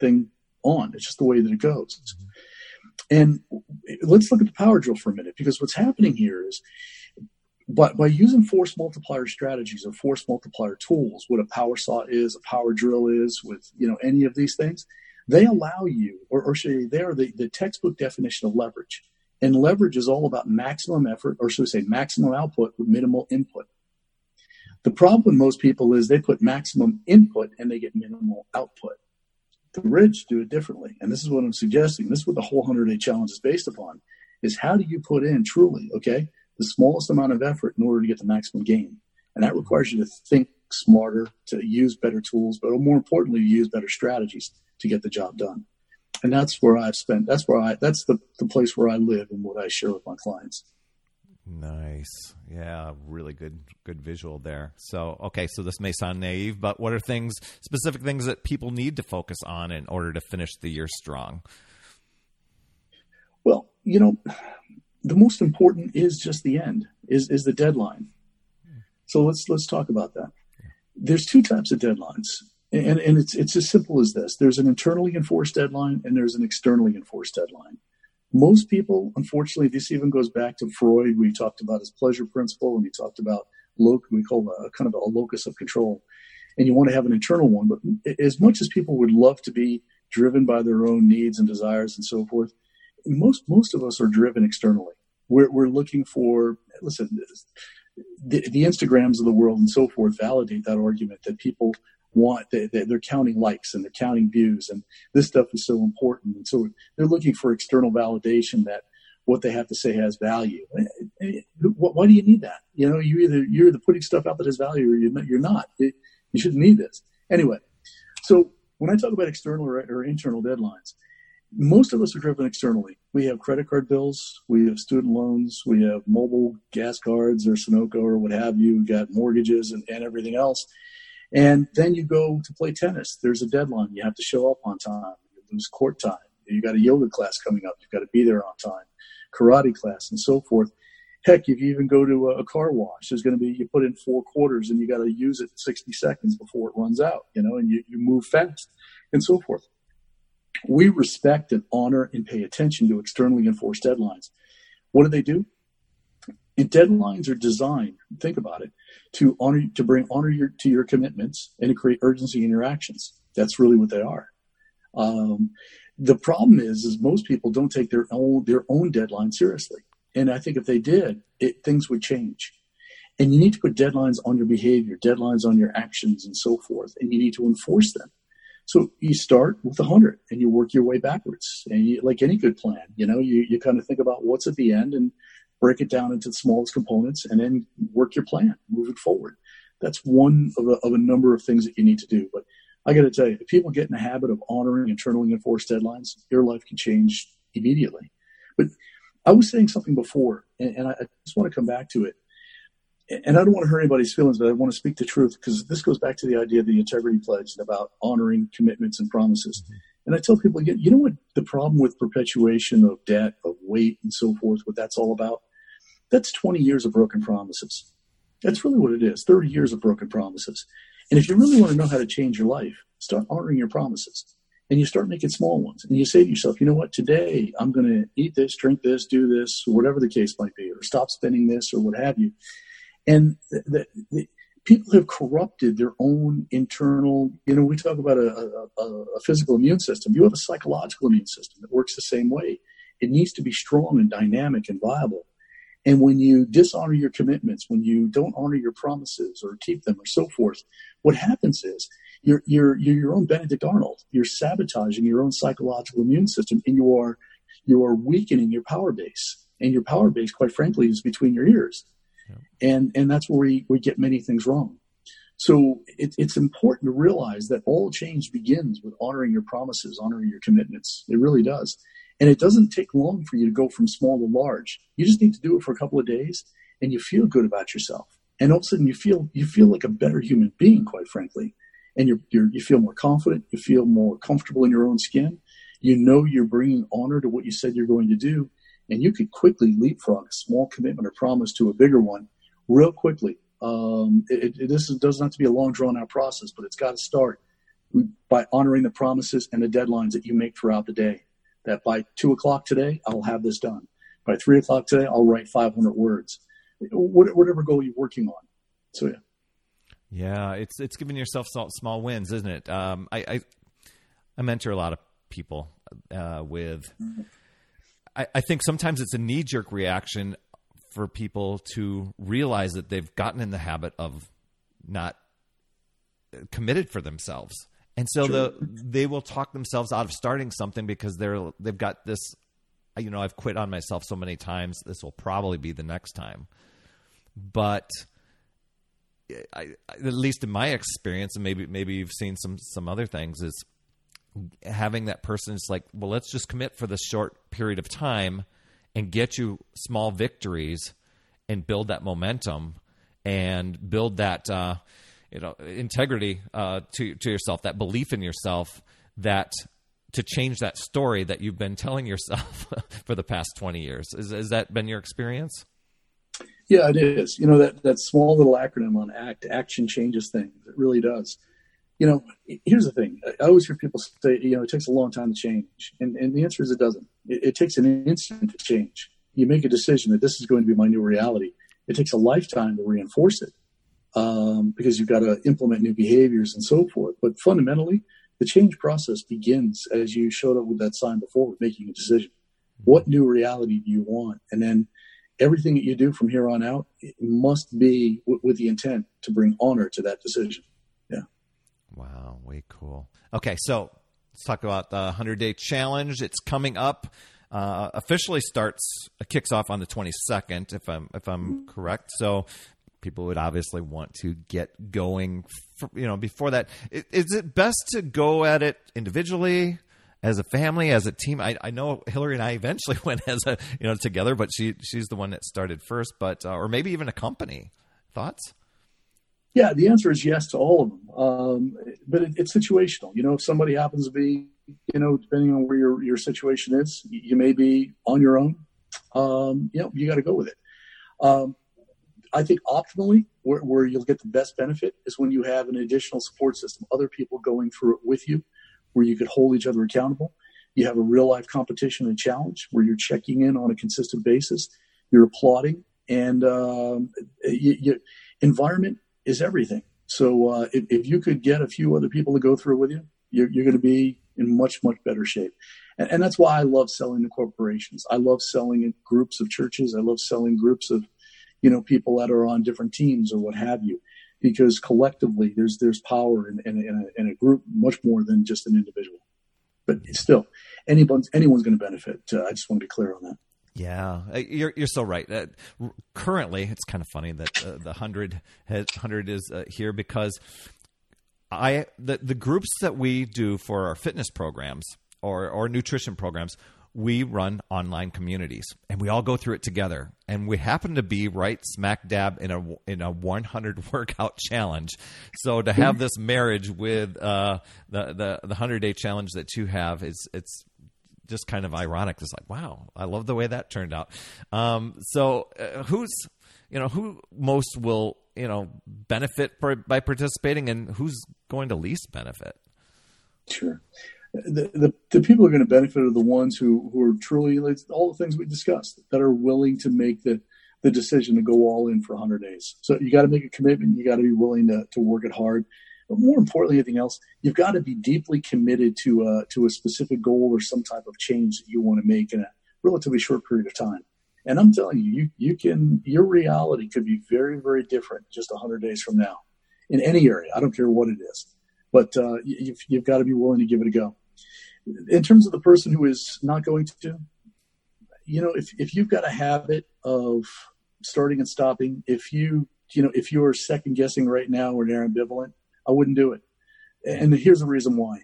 thing on. It's just the way that it goes. And let's look at the power drill for a minute, because what's happening here is by, by using force multiplier strategies or force multiplier tools, what a power saw is, a power drill is, with you know any of these things, they allow you, or, or should they are the, the textbook definition of leverage. And leverage is all about maximum effort, or should we say maximum output with minimal input. The problem with most people is they put maximum input and they get minimal output. The rich do it differently. And this is what I'm suggesting. This is what the whole 100 day challenge is based upon is how do you put in truly, okay, the smallest amount of effort in order to get the maximum gain. And that requires you to think smarter, to use better tools, but more importantly, to use better strategies to get the job done. And that's where I've spent, that's where I, that's the, the place where I live and what I share with my clients. Nice. Yeah, really good good visual there. So, okay, so this may sound naive, but what are things specific things that people need to focus on in order to finish the year strong? Well, you know, the most important is just the end, is is the deadline. So let's let's talk about that. There's two types of deadlines. And, and it's it's as simple as this. There's an internally enforced deadline and there's an externally enforced deadline most people, unfortunately, this even goes back to Freud. We talked about his pleasure principle, and he talked about loc. We call a kind of a locus of control, and you want to have an internal one. But as much as people would love to be driven by their own needs and desires and so forth, most most of us are driven externally. We're we're looking for listen. The, the Instagrams of the world and so forth validate that argument that people want they, they're counting likes and they're counting views and this stuff is so important and so they're looking for external validation that what they have to say has value why do you need that you know you either you're either putting stuff out that has value or you're not you shouldn't need this anyway so when i talk about external or, or internal deadlines most of us are driven externally. We have credit card bills, we have student loans, we have Mobil gas cards or Sunoco or what have you. We've got mortgages and, and everything else. And then you go to play tennis. There's a deadline. You have to show up on time. You lose court time. You got a yoga class coming up. You've got to be there on time. Karate class and so forth. Heck, if you even go to a, car wash, there's going to be you put in four quarters and you got to use it 60 seconds before it runs out. You know, and you, you move fast and so forth. We respect and honor and pay attention to externally enforced deadlines. What do they do? And deadlines are designed, think about it, to honor to bring honor your, to your commitments and to create urgency in your actions. That's really what they are. Um, the problem is, is most people don't take their own their own deadline seriously, and I think if they did, it, things would change. And you need to put deadlines on your behavior, deadlines on your actions, and so forth, and you need to enforce them. So you start with a hundred and you work your way backwards. And you, like any good plan, you know, you, you kind of think about what's at the end and break it down into the smallest components, and then work your plan, move it forward. That's one of a, of a number of things that you need to do. But I got to tell you, if people get in the habit of honoring internally enforced deadlines, your life can change immediately. But I was saying something before, and, and I just want to come back to it. And I don't want to hurt anybody's feelings, but I want to speak the truth because this goes back to the idea of the integrity pledge and about honoring commitments and promises. And I tell people again, you know what the problem with perpetuation of debt, of weight, and so forth, what that's all about? That's 20 years of broken promises. That's really what it is 30 years of broken promises. And if you really want to know how to change your life, start honoring your promises. And you start making small ones. And you say to yourself, you know what, today I'm going to eat this, drink this, do this, whatever the case might be, or stop spending this, or what have you. And the, the, the people have corrupted their own internal, you know, we talk about a, a, a physical immune system. You have a psychological immune system that works the same way. It needs to be strong and dynamic and viable. And when you dishonor your commitments, when you don't honor your promises or keep them or so forth, what happens is you're, you're, you're your own Benedict Arnold. You're sabotaging your own psychological immune system and you are, you are weakening your power base. And your power base, quite frankly, is between your ears. Yeah. And, and that's where we, we get many things wrong. So it, it's important to realize that all change begins with honoring your promises, honoring your commitments. It really does. And it doesn't take long for you to go from small to large. You just need to do it for a couple of days and you feel good about yourself. And all of a sudden you feel, you feel like a better human being, quite frankly. And you're, you're, you feel more confident. You feel more comfortable in your own skin. You know you're bringing honor to what you said you're going to do. And you could quickly leapfrog a small commitment or promise to a bigger one real quickly. Um, it, it, this is, doesn't have to be a long drawn out process, but it's got to start by honoring the promises and the deadlines that you make throughout the day. That by two o'clock today, I'll have this done. By three o'clock today, I'll write 500 words. Whatever goal you're working on. So yeah. Yeah, it's it's giving yourself small wins, isn't it? Um, I, I, I mentor a lot of people uh, with. I, I think sometimes it's a knee jerk reaction for people to realize that they've gotten in the habit of not committed for themselves and so sure. the they will talk themselves out of starting something because they're they've got this you know I've quit on myself so many times this will probably be the next time but I, at least in my experience and maybe maybe you've seen some some other things is having that person is like well let's just commit for this short period of time and get you small victories and build that momentum and build that uh, you know integrity uh, to to yourself, that belief in yourself, that to change that story that you've been telling yourself for the past twenty years. Is, has that been your experience? Yeah, it is. You know that that small little acronym on ACT, action changes things. It really does. You know, here's the thing. I always hear people say, you know, it takes a long time to change, and and the answer is it doesn't. It, it takes an instant to change. You make a decision that this is going to be my new reality. It takes a lifetime to reinforce it um, because you've got to implement new behaviors and so forth. But fundamentally, the change process begins as you showed up with that sign before with making a decision. What new reality do you want? And then everything that you do from here on out must be w- with the intent to bring honor to that decision. Yeah. Wow, way cool. Okay, so let's talk about the 100 day challenge. It's coming up. Uh, officially starts kicks off on the 22nd if i'm if i'm correct so people would obviously want to get going for, you know before that. Is it best to go at it individually as a family as a team? I, I know hillary and i eventually went as a you know together but she she's the one that started first but uh, or maybe even a company. Thoughts? Yeah the answer is yes to all of them. Um, but it, it's situational. You know if somebody happens to be you know depending on where your, your situation is you may be on your own. Um, you know you got to go with it. Um, I think optimally, where, where, you'll get the best benefit is when you have an additional support system, other people going through it with you, where you could hold each other accountable. You have a real life competition and challenge where you're checking in on a consistent basis, you're applauding, and um, you, you, environment is everything. So uh, if, if, you could get a few other people to go through with you, you're, you're going to be in much much better shape. And, and that's why I love selling to corporations. I love selling in groups of churches. I love selling groups of you know, people that are on different teams or what have you, because collectively there's there's power in, in, in, a, in a, group much more than just an individual. But still, anyone's anyone's going to benefit. Uh, I just want to be clear on that. Yeah, uh, you're you're so right. Uh, currently, it's kind of funny that uh, the hundred hundred is uh, here because I the the groups that we do for our fitness programs or or nutrition programs we run online communities and we all go through it together. And we happen to be right smack dab in a in a 100 workout challenge. So to have this marriage with uh, the the the 100 day challenge that you have is it's just kind of ironic. It's like wow i love the way that turned out. Um, so uh, who's you know who most will you know benefit by participating and who's going to least benefit? Sure the, the, the people who are going to benefit are the ones who, who are truly all the things we discussed that are willing to make the, the decision to go all in for 100 days. So you got to make a commitment. You got to be willing to, to work it hard. But more importantly, anything else, you've got to be deeply committed to a, to a specific goal or some type of change that you want to make in a relatively short period of time. And I'm telling you, you, you can, your reality could be very, very different just 100 days from now in any area. I don't care what it is, but uh, you've, you've got to be willing to give it a go in terms of the person who is not going to, you know, if, if you've got a habit of starting and stopping, if you, you know, if you're second guessing right now or they're ambivalent, I wouldn't do it. And here's the reason why.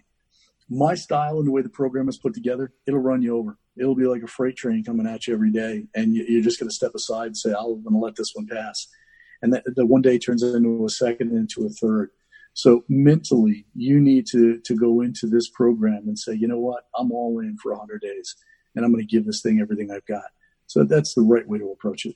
My style and the way the program is put together, it'll run you over. It'll be like a freight train coming at you every day, and you're just going to step aside and say, "I'm going to let this one pass," and that the one day turns into a second, into a third, so mentally, you need to to go into this program and say, you know what, I'm all in for 100 days, and I'm going to give this thing everything I've got. So that's the right way to approach it.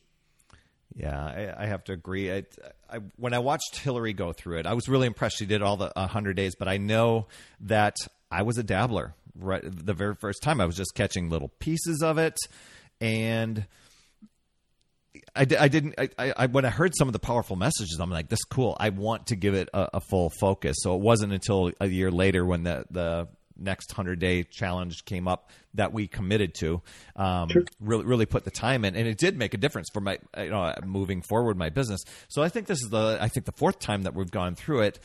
Yeah, I, I, have to agree. I, I, when I watched Hillary go through it, I was really impressed. She did all the 100 days, but I know that I was a dabbler. Right, the very first time, I was just catching little pieces of it, and I, I didn't. I, I, when I heard some of the powerful messages, I'm like, "This is cool. I want to give it a, a full focus." So it wasn't until a year later when the the next 100 day challenge came up that we committed to um, sure. really really put the time in and it did make a difference for my you know moving forward my business so i think this is the i think the fourth time that we've gone through it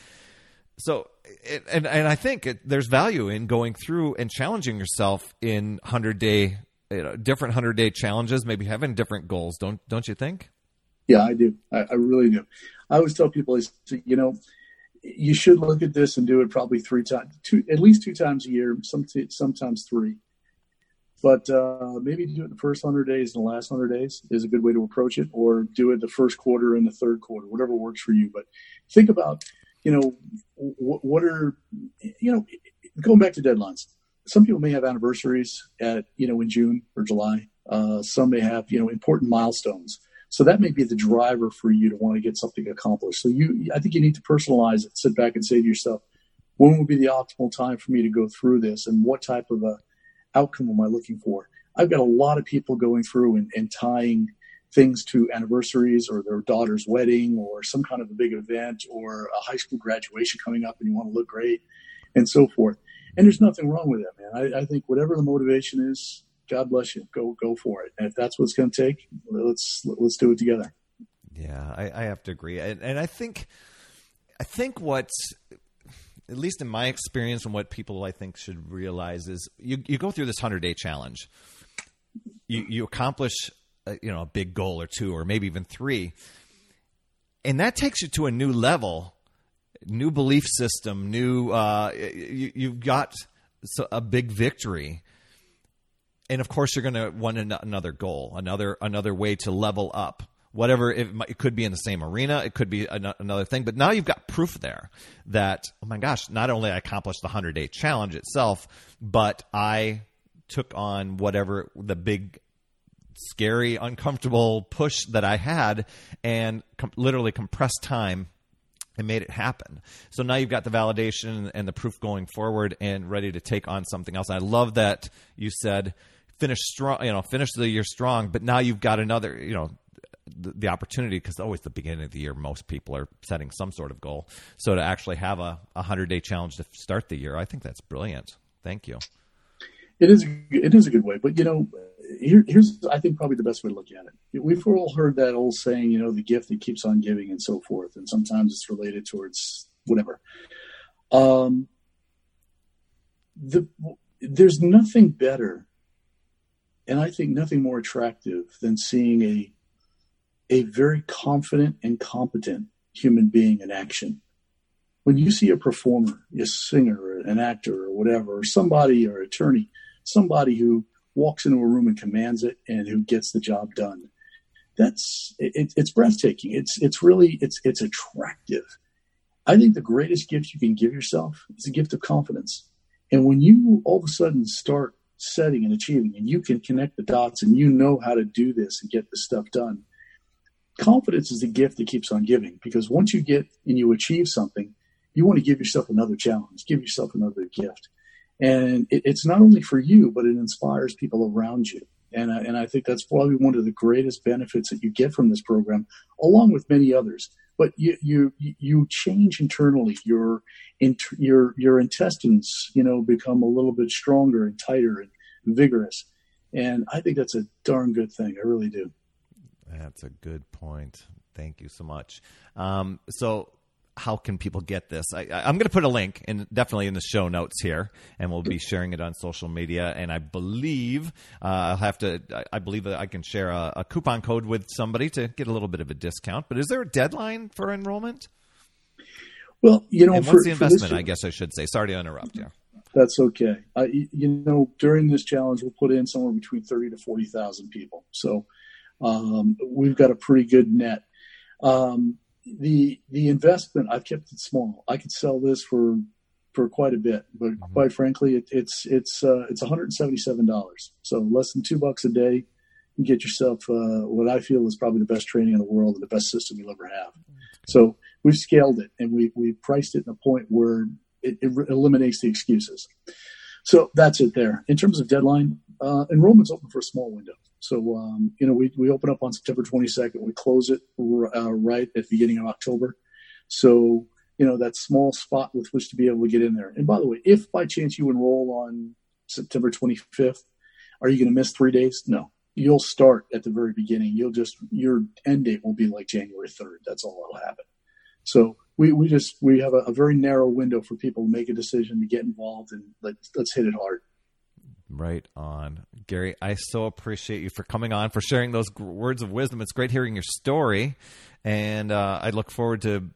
so it, and and i think it, there's value in going through and challenging yourself in 100 day you know, different 100 day challenges maybe having different goals don't don't you think yeah i do i, I really do i always tell people you know you should look at this and do it probably three times, two at least two times a year, some sometimes three. But uh, maybe do it the first hundred days and the last hundred days is a good way to approach it, or do it the first quarter and the third quarter, whatever works for you. But think about, you know, what are, you know, going back to deadlines. Some people may have anniversaries at, you know, in June or July. Uh, some may have, you know, important milestones so that may be the driver for you to want to get something accomplished. So you, I think you need to personalize it. Sit back and say to yourself, when would be the optimal time for me to go through this, and what type of a outcome am I looking for? I've got a lot of people going through and, and tying things to anniversaries or their daughter's wedding or some kind of a big event or a high school graduation coming up and you want to look great and so forth. And there's nothing wrong with that, man. I, I think whatever the motivation is, God bless you. Go go for it. And if that's what's going to take, let's let's do it together. Yeah, I, I have to agree, and, and I think I think what at least in my experience and what people I think should realize is you you go through this hundred day challenge, you you accomplish a, you know a big goal or two or maybe even three, and that takes you to a new level, new belief system, new uh, you you've got a big victory and of course you're going to want another goal, another another way to level up. Whatever it, it could be in the same arena, it could be another thing. But now you've got proof there that oh my gosh, not only I accomplished the hundred day challenge itself, but I took on whatever the big scary, uncomfortable push that I had and com- literally compressed time and made it happen. So now you've got the validation and the proof going forward and ready to take on something else. I love that you said finish strong, you know, finish the year strong, but now you've got another, you know, the, the opportunity because always the beginning of the year most people are setting some sort of goal so to actually have a, a 100 day challenge to start the year i think that's brilliant thank you it is it is a good way but you know here, here's i think probably the best way to look at it we've all heard that old saying you know the gift that keeps on giving and so forth and sometimes it's related towards whatever um the there's nothing better and I think nothing more attractive than seeing a a very confident and competent human being in action. When you see a performer, a singer, an actor, or whatever, or somebody, or attorney, somebody who walks into a room and commands it and who gets the job done, that's it, it's breathtaking. It's it's really it's it's attractive. I think the greatest gift you can give yourself is a gift of confidence. And when you all of a sudden start setting and achieving, and you can connect the dots and you know how to do this and get this stuff done. Confidence is the gift that keeps on giving because once you get and you achieve something, you want to give yourself another challenge, give yourself another gift. And it, it's not only for you, but it inspires people around you. And, and I think that's probably one of the greatest benefits that you get from this program, along with many others but you you you change internally. Your your your intestines, you know, become a little bit stronger and tighter and vigorous, and I think that's a darn good thing. I really do. That's a good point. Thank you so much. Um, so how can people get this? I, am going to put a link in definitely in the show notes here, and we'll be sharing it on social media. And I believe uh, I'll have to. I believe that I can share a, a, coupon code with somebody to get a little bit of a discount. But is there a deadline for enrollment? Well, you know, and what's for, the investment? I guess I should say. Sorry to interrupt you. That's okay. Uh, you know, during this challenge, we'll put in somewhere between thirty to forty thousand people. So um, we've got a pretty good net. Um, the the investment I've kept it small. I could sell this for for quite a bit, but mm-hmm. quite frankly, it, it's it's uh, it's one hundred seventy seven dollars. So less than two bucks a day, and get yourself uh, what I feel is probably the best training in the world and the best system you'll ever have. So we've scaled it and we we priced it in a point where it, it eliminates the excuses. So that's it there. In terms of deadline, uh, enrollment's open for a small window. So, um, you know, we, we open up on September 22nd. We close it uh, right at the beginning of October. So, you know, that small spot with which to be able to get in there. And by the way, if by chance you enroll on September 25th, are you going to miss three days? No. You'll start at the very beginning. You'll just, your end date will be like January 3rd. That's all that'll happen. So we, we just, we have a, a very narrow window for people to make a decision to get involved and let's, let's hit it hard. Right on. Gary, I so appreciate you for coming on, for sharing those words of wisdom. It's great hearing your story. And uh, I look forward to,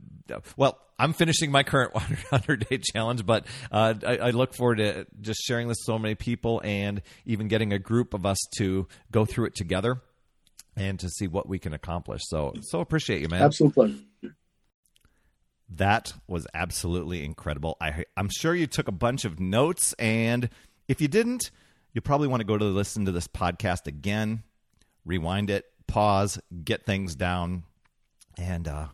well, I'm finishing my current 100 day challenge, but uh, I, I, look forward to just sharing this with so many people and even getting a group of us to go through it together and to see what we can accomplish. So, so appreciate you, man. Absolutely. That was absolutely incredible. I, I'm sure you took a bunch of notes, and if you didn't, you probably want to go to listen to this podcast again, rewind it, pause, get things down, and uh,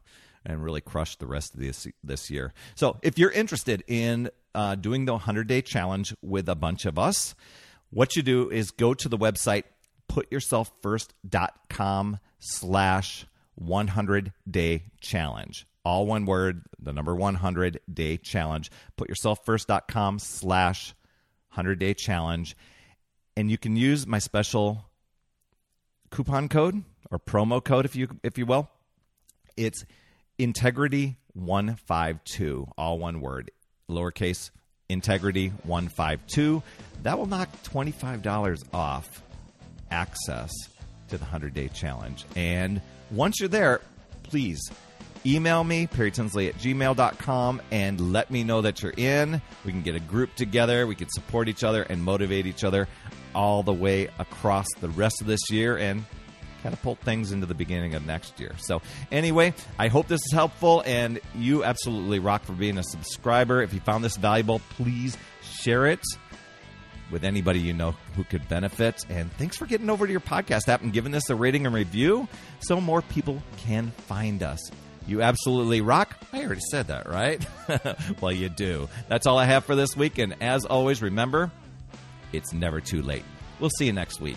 and really crush the rest of this this year. So, if you're interested in uh, doing the 100 day challenge with a bunch of us, what you do is go to the website putyourselffirst.com slash 100 day challenge all one word the number 100 day challenge putyourselffirst.com slash 100 day challenge. And you can use my special coupon code or promo code if you if you will. It's integrity 152 all one word lowercase integrity 152 that will knock $25 off access to the 100 day challenge. And once you're there please email me, Perry Tinsley at gmail.com, and let me know that you're in. We can get a group together. We can support each other and motivate each other all the way across the rest of this year and catapult things into the beginning of next year. So, anyway, I hope this is helpful, and you absolutely rock for being a subscriber. If you found this valuable, please share it with anybody you know who could benefit. And thanks for getting over to your podcast app and giving us a rating and review so more people can find us. You absolutely rock. I already said that, right? well, you do. That's all I have for this week. And as always, remember, it's never too late. We'll see you next week.